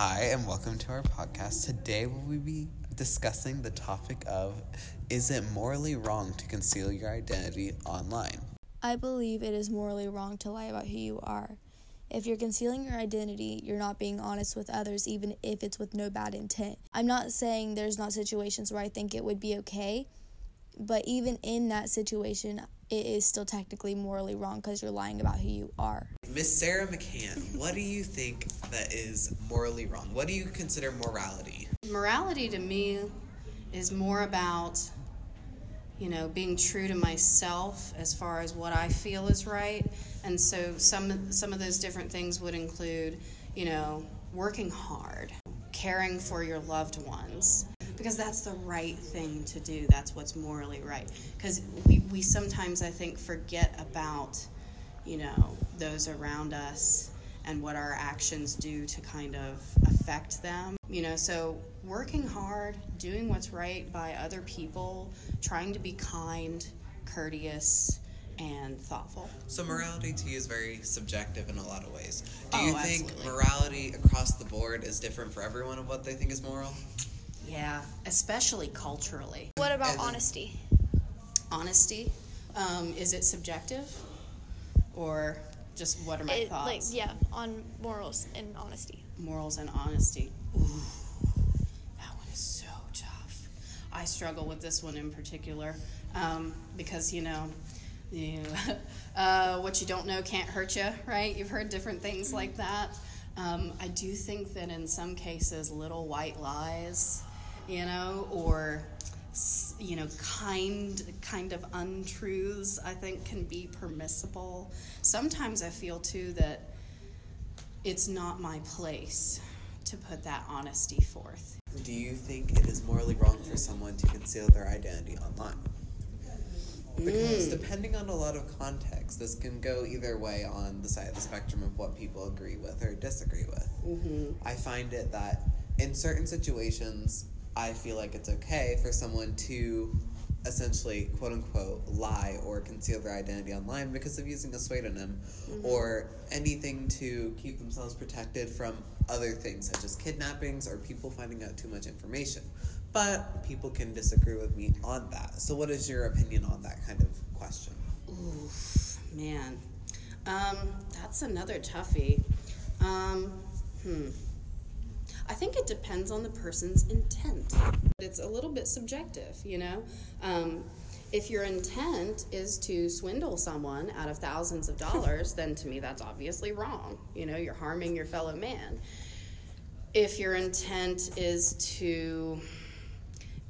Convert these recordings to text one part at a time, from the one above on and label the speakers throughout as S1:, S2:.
S1: Hi, and welcome to our podcast. Today, we will be discussing the topic of Is it morally wrong to conceal your identity online?
S2: I believe it is morally wrong to lie about who you are. If you're concealing your identity, you're not being honest with others, even if it's with no bad intent. I'm not saying there's not situations where I think it would be okay, but even in that situation, it is still technically morally wrong because you're lying about who you are.
S1: Miss Sarah McCann, what do you think that is morally wrong? What do you consider morality?
S3: Morality to me is more about, you know, being true to myself as far as what I feel is right. And so some some of those different things would include, you know, working hard, caring for your loved ones, because that's the right thing to do. That's what's morally right. Because we, we sometimes, I think, forget about, you know, those around us and what our actions do to kind of affect them. You know, so working hard, doing what's right by other people, trying to be kind, courteous, and thoughtful.
S1: So, morality to you is very subjective in a lot of ways. Do
S3: Oh,
S1: you think
S3: absolutely.
S1: morality across the board is different for everyone of what they think is moral?
S3: Yeah, especially culturally.
S2: What about
S1: And
S2: honesty?
S3: Honesty, um, is it subjective? Or just what are my
S2: It, like,
S3: thoughts?
S2: yeah, on morals and honesty.
S3: morals and honesty. Ooh, that one is so tough. I struggle with this one in particular um, because you know, you, uh, what you don't know can't hurt you, right? You've heard different things like that. Um, I do think that in some cases, little white lies, you know, or you know, kind kind of untruths, I think can be permissible. Sometimes I feel too that it's not my place to put that honesty forth.
S1: Do you think it is morally wrong for someone to conceal their identity online? Because depending on a lot of context, this can go either way on the side of the spectrum of what people agree with or disagree with.
S3: Mm-hmm.
S1: I find it that in certain situations, I feel like it's okay for someone to essentially, quote unquote, lie or conceal their identity online because of using a pseudonym or anything to keep themselves protected from other things such as kidnappings or people finding out too much information. But people can disagree with me on that. So, what is your opinion on that kind of question?
S3: Oof, man. Um, that's another toughie. Um, hmm. Depends on the person's intent. It's a little bit subjective, you know? Um, if your intent is to swindle someone out of thousands of dollars, then to me that's obviously wrong. You know, you're harming your fellow man. If your intent is to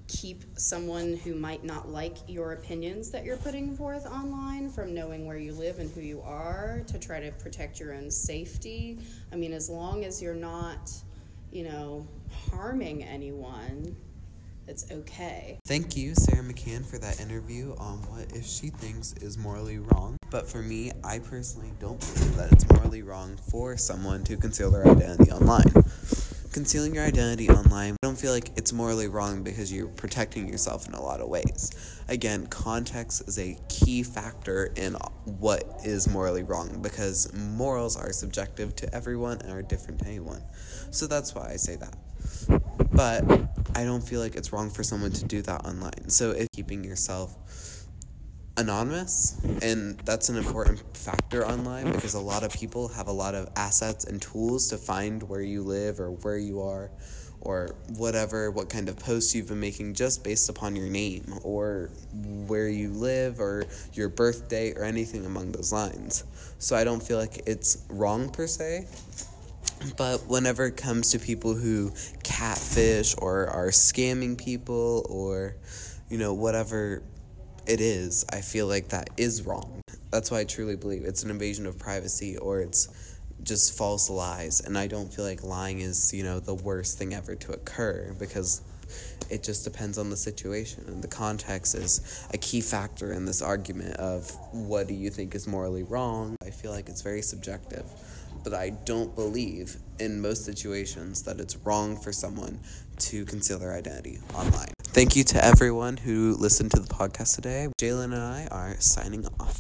S3: keep someone who might not like your opinions that you're putting forth online from knowing where you live and who you are to try to protect your own safety. I mean, as long as you're not, you know, harming anyone, it's okay.
S1: Thank you, Sarah McCann, for that interview on what if she thinks is morally wrong. But for me, I personally don't believe that it's morally wrong for someone to conceal their identity online. Concealing your identity online, I don't feel like it's morally wrong because you're protecting yourself in a lot of ways. Again, context is a key factor in what is morally wrong because morals are subjective to everyone and are different to anyone. So that's why I say that but I don't feel like it's wrong for someone to do that online. So if keeping yourself anonymous, and that's an important factor online because a lot of people have a lot of assets and tools to find where you live or where you are or whatever what kind of posts you've been making just based upon your name or where you live or your birthday or anything among those lines. So I don't feel like it's wrong per se, but whenever it comes to people who catfish or are scamming people or, you know, whatever it is, I feel like that is wrong. That's why I truly believe it's an invasion of privacy or it's just false lies. And I don't feel like lying is, you know, the worst thing ever to occur because it just depends on the situation. And the context is a key factor in this argument of what do you think is morally wrong. I feel like it's very subjective but I don't believe in most situations that it's wrong for someone to conceal their identity online. Thank you to everyone who listened to the podcast today. Jalen and I are signing off.